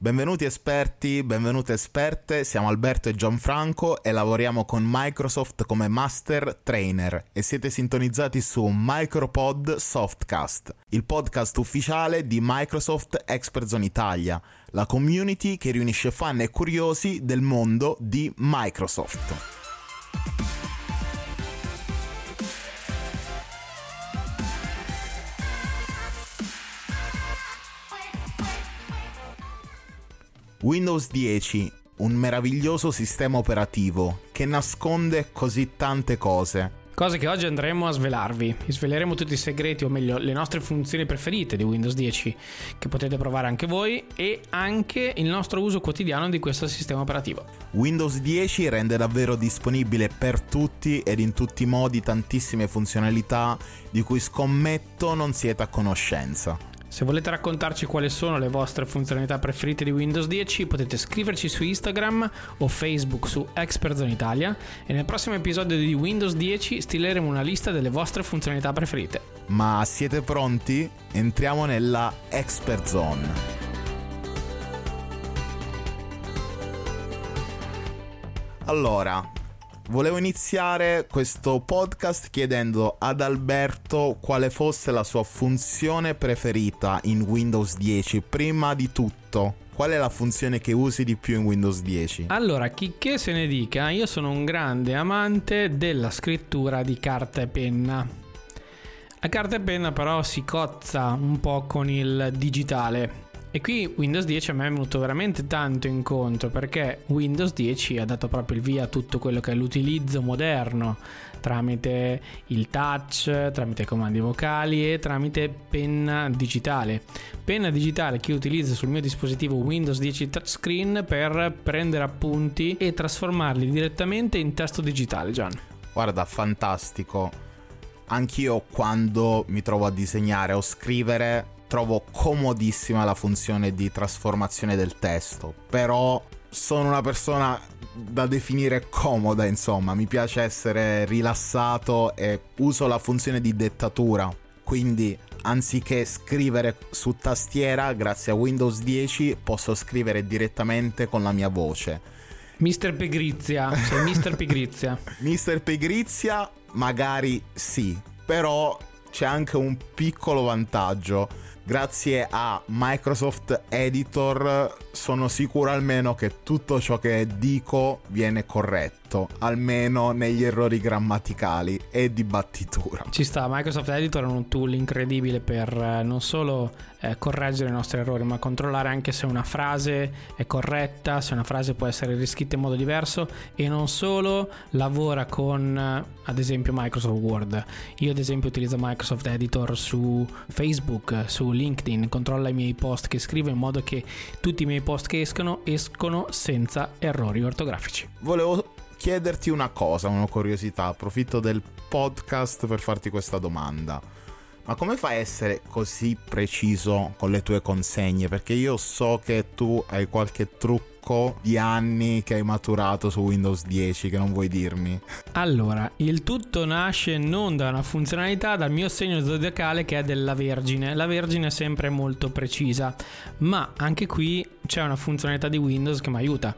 Benvenuti esperti, benvenute esperte, siamo Alberto e Gianfranco e lavoriamo con Microsoft come Master Trainer e siete sintonizzati su Micropod Softcast, il podcast ufficiale di Microsoft Expert Zone Italia, la community che riunisce fan e curiosi del mondo di Microsoft. Windows 10, un meraviglioso sistema operativo che nasconde così tante cose. Cose che oggi andremo a svelarvi. Vi sveleremo tutti i segreti, o meglio, le nostre funzioni preferite di Windows 10, che potete provare anche voi, e anche il nostro uso quotidiano di questo sistema operativo. Windows 10 rende davvero disponibile per tutti ed in tutti i modi tantissime funzionalità di cui scommetto non siete a conoscenza. Se volete raccontarci quali sono le vostre funzionalità preferite di Windows 10 potete scriverci su Instagram o Facebook su Expertzone Italia e nel prossimo episodio di Windows 10 stileremo una lista delle vostre funzionalità preferite. Ma siete pronti? Entriamo nella Expert Zone. Allora, Volevo iniziare questo podcast chiedendo ad Alberto quale fosse la sua funzione preferita in Windows 10. Prima di tutto, qual è la funzione che usi di più in Windows 10? Allora, chi che se ne dica, io sono un grande amante della scrittura di carta e penna. La carta e penna però si cozza un po' con il digitale e qui Windows 10 a me è venuto veramente tanto incontro perché Windows 10 ha dato proprio il via a tutto quello che è l'utilizzo moderno tramite il touch, tramite comandi vocali e tramite penna digitale. Penna digitale che utilizzo sul mio dispositivo Windows 10 touchscreen per prendere appunti e trasformarli direttamente in testo digitale, Gian. Guarda, fantastico. Anch'io quando mi trovo a disegnare o scrivere trovo comodissima la funzione di trasformazione del testo, però sono una persona da definire comoda, insomma, mi piace essere rilassato e uso la funzione di dettatura, quindi anziché scrivere su tastiera, grazie a Windows 10 posso scrivere direttamente con la mia voce. Mister Pigrizia, sei Mister Pigrizia. Mister Pigrizia magari sì, però c'è anche un piccolo vantaggio grazie a Microsoft Editor sono sicuro almeno che tutto ciò che dico viene corretto, almeno negli errori grammaticali e di battitura. Ci sta, Microsoft Editor è un tool incredibile per eh, non solo eh, correggere i nostri errori, ma controllare anche se una frase è corretta, se una frase può essere riscritta in modo diverso e non solo lavora con eh, ad esempio Microsoft Word. Io ad esempio utilizzo Microsoft Editor su Facebook, su LinkedIn, controlla i miei post che scrivo in modo che tutti i miei post che escono escono senza errori ortografici. Volevo chiederti una cosa, una curiosità, approfitto del podcast per farti questa domanda. Ma come fai a essere così preciso con le tue consegne? Perché io so che tu hai qualche trucco di anni che hai maturato su Windows 10 che non vuoi dirmi. Allora, il tutto nasce non da una funzionalità, dal mio segno zodiacale che è della Vergine. La Vergine è sempre molto precisa, ma anche qui c'è una funzionalità di Windows che mi aiuta.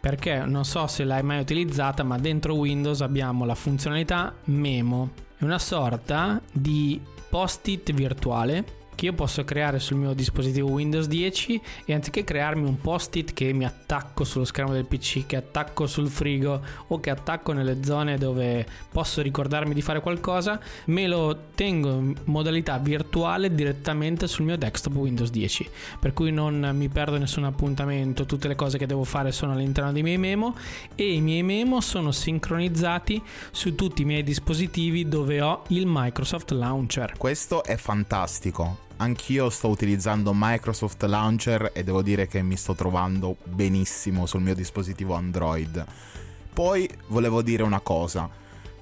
Perché non so se l'hai mai utilizzata, ma dentro Windows abbiamo la funzionalità Memo. È una sorta di post-it virtuale che io posso creare sul mio dispositivo Windows 10 e anziché crearmi un post-it che mi attacco sullo schermo del PC, che attacco sul frigo o che attacco nelle zone dove posso ricordarmi di fare qualcosa, me lo tengo in modalità virtuale direttamente sul mio desktop Windows 10, per cui non mi perdo nessun appuntamento, tutte le cose che devo fare sono all'interno dei miei memo e i miei memo sono sincronizzati su tutti i miei dispositivi dove ho il Microsoft Launcher. Questo è fantastico anch'io sto utilizzando Microsoft Launcher e devo dire che mi sto trovando benissimo sul mio dispositivo Android. Poi volevo dire una cosa,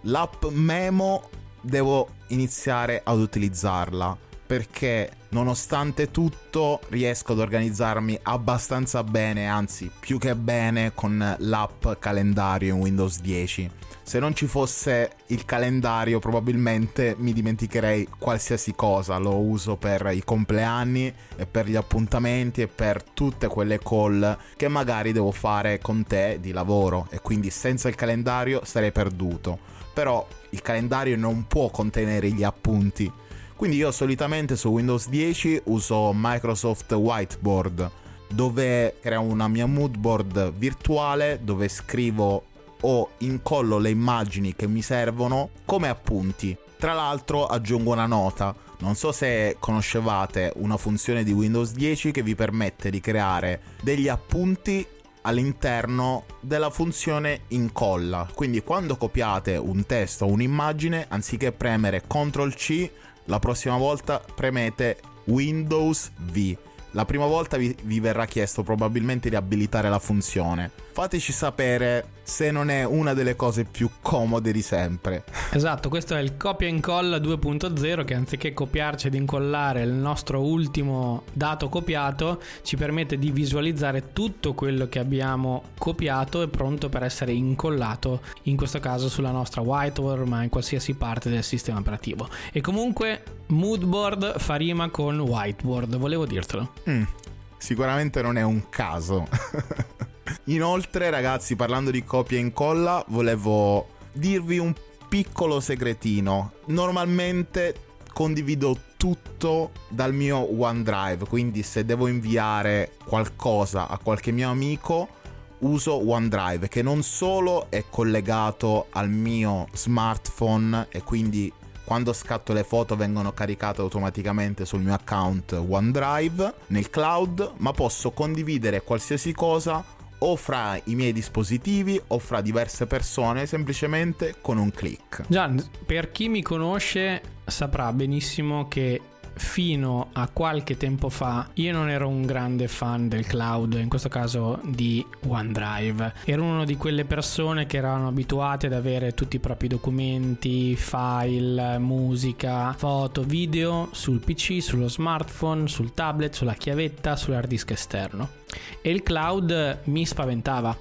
l'app Memo devo iniziare ad utilizzarla perché nonostante tutto riesco ad organizzarmi abbastanza bene, anzi più che bene con l'app calendario in Windows 10. Se non ci fosse il calendario probabilmente mi dimenticherei qualsiasi cosa, lo uso per i compleanni e per gli appuntamenti e per tutte quelle call che magari devo fare con te di lavoro e quindi senza il calendario sarei perduto. Però il calendario non può contenere gli appunti. Quindi io solitamente su Windows 10 uso Microsoft Whiteboard dove creo una mia mood board virtuale dove scrivo o incollo le immagini che mi servono come appunti. Tra l'altro aggiungo una nota. Non so se conoscevate una funzione di Windows 10 che vi permette di creare degli appunti all'interno della funzione incolla. Quindi quando copiate un testo o un'immagine, anziché premere CTRL C, la prossima volta premete Windows V la prima volta vi, vi, verrà chiesto probabilmente di abilitare la funzione. Fateci sapere se non è una delle cose più comode di sempre. Esatto, questo è il copia e incolla 2.0 che anziché copiarci ed incollare il nostro ultimo dato copiato ci permette di visualizzare tutto quello che abbiamo copiato e pronto per essere incollato, in questo caso sulla nostra whiteboard ma in qualsiasi parte del sistema operativo. E comunque moodboard fa rima con whiteboard, volevo dirtelo. Mm, sicuramente non è un caso. Inoltre, ragazzi, parlando di copia e incolla, volevo dirvi un piccolo segretino. Normalmente condivido tutto dal mio OneDrive, quindi se devo inviare qualcosa a qualche mio amico, uso OneDrive che non solo è collegato al mio smartphone e quindi quando scatto le foto vengono caricate automaticamente sul mio account OneDrive nel cloud, ma posso condividere qualsiasi cosa o fra i miei dispositivi o fra diverse persone semplicemente con un click. Gian, per chi mi conosce saprà benissimo che fino a qualche tempo fa io non ero un grande fan del cloud, in questo caso di OneDrive. Ero una di quelle persone che erano abituate ad avere tutti i propri documenti, file, musica, foto, video sul PC, sullo smartphone, sul tablet, sulla chiavetta, sull'hard disk esterno. E il cloud mi spaventava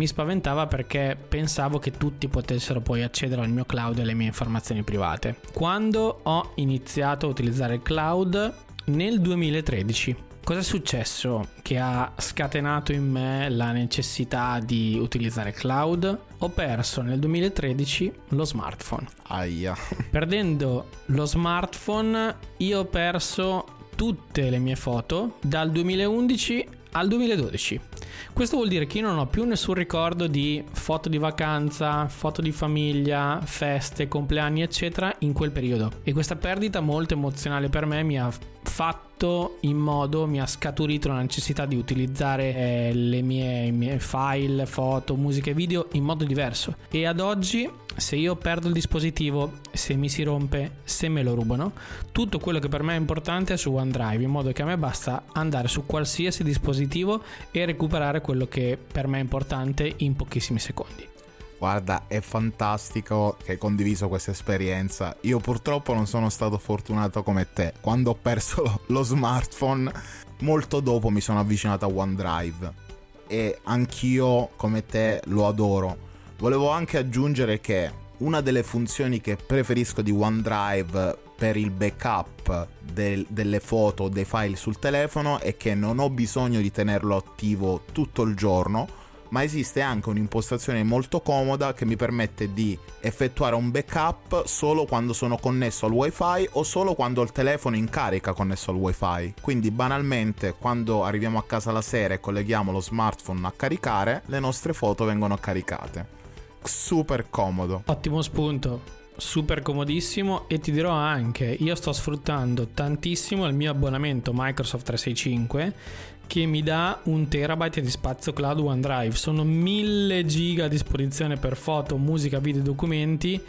mi spaventava perché pensavo che tutti potessero poi accedere al mio cloud e alle mie informazioni private. Quando ho iniziato a utilizzare il cloud nel 2013 Cosa è successo che ha scatenato in me la necessità di utilizzare cloud? Ho perso nel 2013 lo smartphone. Aia. Perdendo lo smartphone, io ho perso tutte le mie foto dal 2011 al 2012. Questo vuol dire che io non ho più nessun ricordo di foto di vacanza, foto di famiglia, feste, compleanni, eccetera, in quel periodo. E questa perdita molto emozionale per me mi ha fatto in modo, mi ha scaturito la necessità di utilizzare eh, le mie, mie file, foto, musica e video in modo diverso. E ad oggi se io perdo il dispositivo, se mi si rompe, se me lo rubano, tutto quello che per me è importante è su OneDrive, in modo che a me basta andare su qualsiasi dispositivo e recuperare quello che per me è importante in pochissimi secondi. Guarda, è fantastico che hai condiviso questa esperienza. Io purtroppo non sono stato fortunato come te. Quando ho perso lo smartphone, molto dopo mi sono avvicinato a OneDrive. E anch'io, come te, lo adoro Volevo anche aggiungere che una delle funzioni che preferisco di OneDrive per il backup del, delle foto dei file sul telefono è che non ho bisogno di tenerlo attivo tutto il giorno, ma esiste anche un'impostazione molto comoda che mi permette di effettuare un backup solo quando sono connesso al wifi o solo quando il telefono in carica connesso al wifi. Quindi banalmente quando arriviamo a casa la sera e colleghiamo lo smartphone a caricare, le nostre foto vengono caricate super comodo. Ottimo spunto super comodissimo e ti dirò anche io sto sfruttando tantissimo il mio abbonamento Microsoft 365 che mi dà un terabyte di spazio cloud OneDrive sono 1000 giga a disposizione per foto, musica, video documenti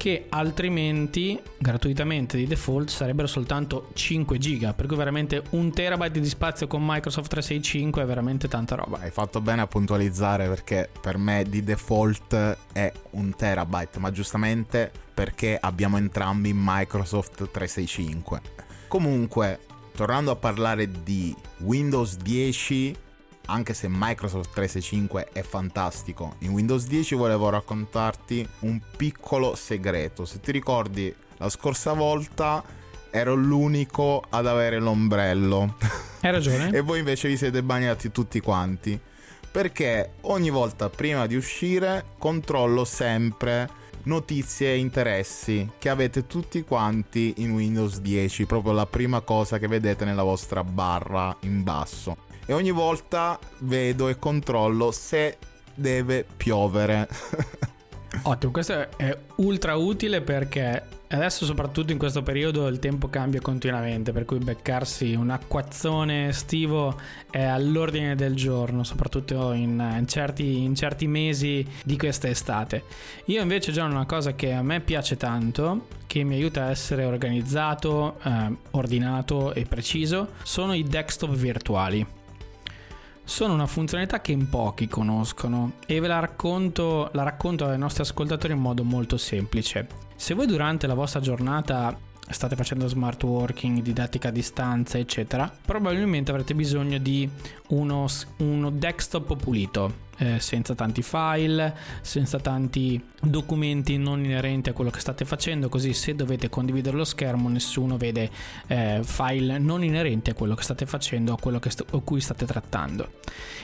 che altrimenti gratuitamente di default sarebbero soltanto 5 giga, per cui veramente un terabyte di spazio con Microsoft 365 è veramente tanta roba. Hai fatto bene a puntualizzare perché per me di default è un terabyte, ma giustamente perché abbiamo entrambi Microsoft 365. Comunque, tornando a parlare di Windows 10 anche se Microsoft 365 è fantastico, in Windows 10 volevo raccontarti un piccolo segreto. Se ti ricordi, la scorsa volta ero l'unico ad avere l'ombrello. Hai ragione. e voi invece vi siete bagnati tutti quanti. Perché ogni volta prima di uscire controllo sempre notizie e interessi che avete tutti quanti in Windows 10, proprio la prima cosa che vedete nella vostra barra in basso. E ogni volta vedo e controllo se deve piovere. Ottimo, questo è ultra utile perché adesso soprattutto in questo periodo il tempo cambia continuamente, per cui beccarsi un acquazzone estivo è all'ordine del giorno, soprattutto in, in, certi, in certi, mesi di questa estate. Io invece già una cosa che a me piace tanto, che mi aiuta a essere organizzato, eh, ordinato e preciso, sono i desktop virtuali sono una funzionalità che in pochi conoscono e ve la racconto, la racconto ai nostri ascoltatori in modo molto semplice. Se voi durante la vostra giornata state facendo smart working, didattica a distanza, eccetera, probabilmente avrete bisogno di uno, uno desktop pulito eh, senza tanti file, senza tanti documenti non inerenti a quello che state facendo, così se dovete condividere lo schermo nessuno vede eh, file non inerenti a quello che state facendo o a quello che st- a cui state trattando.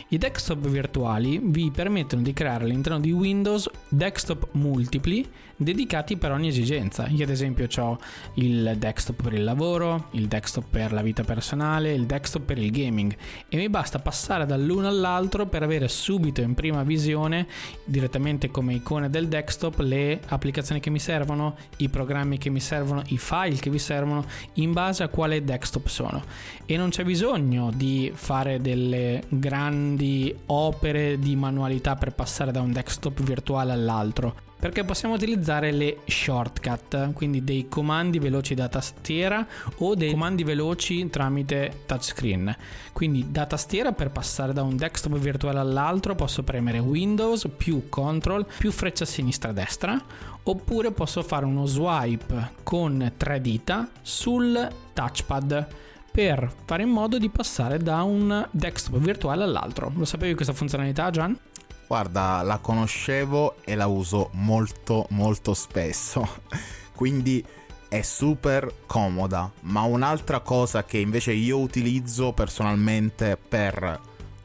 I desktop virtuali vi permettono di creare all'interno di Windows desktop multipli dedicati per ogni esigenza. Io ad esempio ho il desktop per il lavoro, il desktop per la vita personale, il desktop per il gaming e mi basta passare dall'uno all'altro per avere subito in prima visione direttamente come icone del desktop le applicazioni che mi servono, i programmi che mi servono, i file che vi servono in base a quale desktop sono. E non c'è bisogno di fare delle grandi opere di manualità per passare da un desktop virtuale all'altro perché possiamo utilizzare le shortcut, quindi dei comandi veloci da tastiera o dei comandi veloci tramite touchscreen. Quindi da tastiera per passare da un desktop virtuale all'altro posso premere Windows più Control più freccia sinistra-destra oppure posso fare uno swipe con tre dita sul touchpad per fare in modo di passare da un desktop virtuale all'altro. Lo sapevi questa funzionalità, Gian? Guarda, la conoscevo e la uso molto molto spesso. Quindi è super comoda. Ma un'altra cosa che invece io utilizzo personalmente per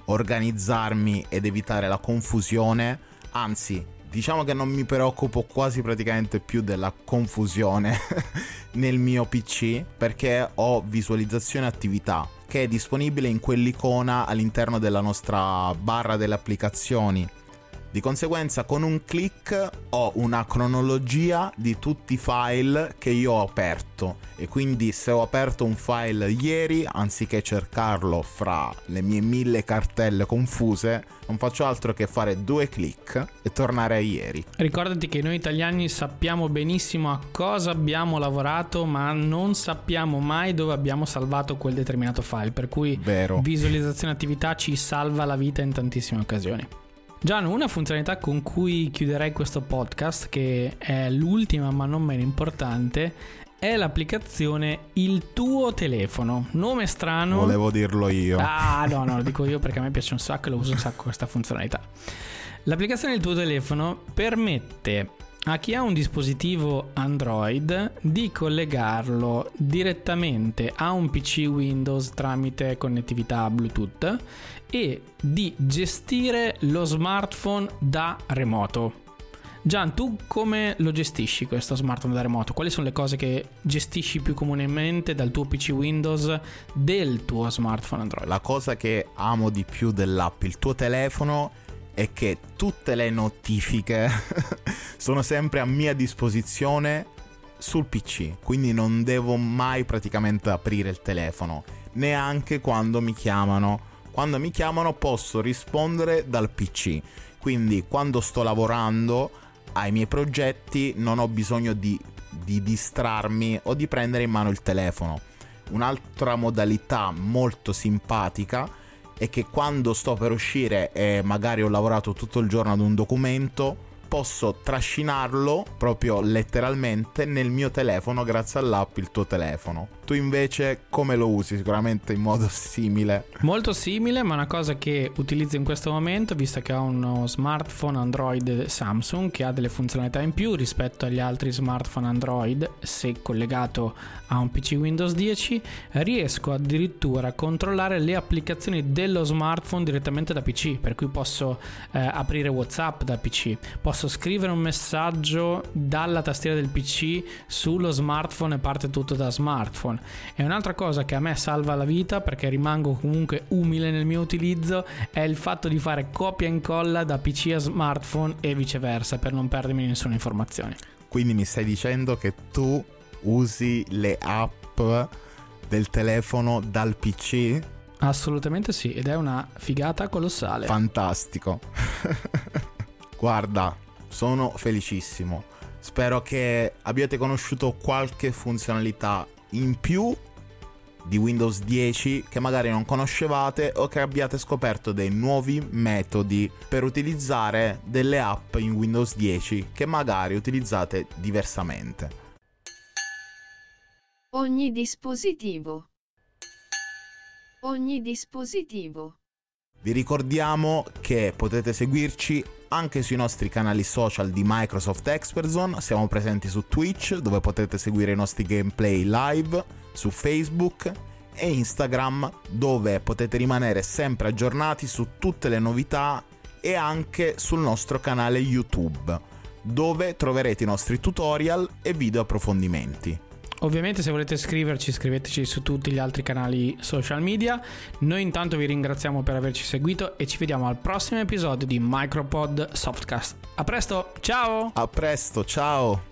organizzarmi ed evitare la confusione, anzi, diciamo che non mi preoccupo quasi praticamente più della confusione nel mio PC perché ho visualizzazione attività che è disponibile in quell'icona all'interno della nostra barra delle applicazioni di conseguenza con un clic ho una cronologia di tutti i file che io ho aperto e quindi se ho aperto un file ieri, anziché cercarlo fra le mie mille cartelle confuse, non faccio altro che fare due clic e tornare a ieri. Ricordati che noi italiani sappiamo benissimo a cosa abbiamo lavorato, ma non sappiamo mai dove abbiamo salvato quel determinato file, per cui Vero. visualizzazione attività ci salva la vita in tantissime occasioni. Gian, una funzionalità con cui chiuderei questo podcast, che è l'ultima ma non meno importante, è l'applicazione Il tuo telefono. Nome strano. Volevo dirlo io. Ah, no, no, lo dico io perché a me piace un sacco e lo uso un sacco questa funzionalità. L'applicazione Il tuo telefono permette a chi ha un dispositivo Android di collegarlo direttamente a un PC Windows tramite connettività Bluetooth e di gestire lo smartphone da remoto. Gian, tu come lo gestisci questo smartphone da remoto? Quali sono le cose che gestisci più comunemente dal tuo PC Windows del tuo smartphone Android? La cosa che amo di più dell'app, il tuo telefono, è che tutte le notifiche sono sempre a mia disposizione sul PC, quindi non devo mai praticamente aprire il telefono, neanche quando mi chiamano quando mi chiamano posso rispondere dal PC. Quindi quando sto lavorando ai miei progetti non ho bisogno di, di distrarmi o di prendere in mano il telefono. Un'altra modalità molto simpatica è che quando sto per uscire e magari ho lavorato tutto il giorno ad un documento, posso trascinarlo proprio letteralmente nel mio telefono grazie all'app il tuo telefono. Tu invece come lo usi? Sicuramente in modo simile. Molto simile, ma una cosa che utilizzo in questo momento, visto che ho uno smartphone Android Samsung che ha delle funzionalità in più rispetto agli altri smartphone Android, se collegato a un PC Windows 10, riesco addirittura a controllare le applicazioni dello smartphone direttamente da PC, per cui posso eh, aprire WhatsApp da PC, posso scrivere un messaggio dalla tastiera del PC sullo smartphone e parte tutto da smartphone. E un'altra cosa che a me salva la vita perché rimango comunque umile nel mio utilizzo è il fatto di fare copia e incolla da PC a smartphone e viceversa per non perdermi nessuna informazione. Quindi mi stai dicendo che tu usi le app del telefono dal PC? Assolutamente sì, ed è una figata colossale. Fantastico. Guarda, sono felicissimo. Spero che abbiate conosciuto qualche funzionalità in più di Windows 10 che magari non conoscevate o che abbiate scoperto dei nuovi metodi per utilizzare delle app in Windows 10 che magari utilizzate diversamente. Ogni dispositivo. Ogni dispositivo. Vi ricordiamo che potete seguirci anche sui nostri canali social di Microsoft Expert Zone, siamo presenti su Twitch dove potete seguire i nostri gameplay live, su Facebook e Instagram dove potete rimanere sempre aggiornati su tutte le novità e anche sul nostro canale YouTube dove troverete i nostri tutorial e video approfondimenti. Ovviamente se volete scriverci scriveteci su tutti gli altri canali social media. Noi intanto vi ringraziamo per averci seguito e ci vediamo al prossimo episodio di Micropod Softcast. A presto, ciao! A presto, ciao!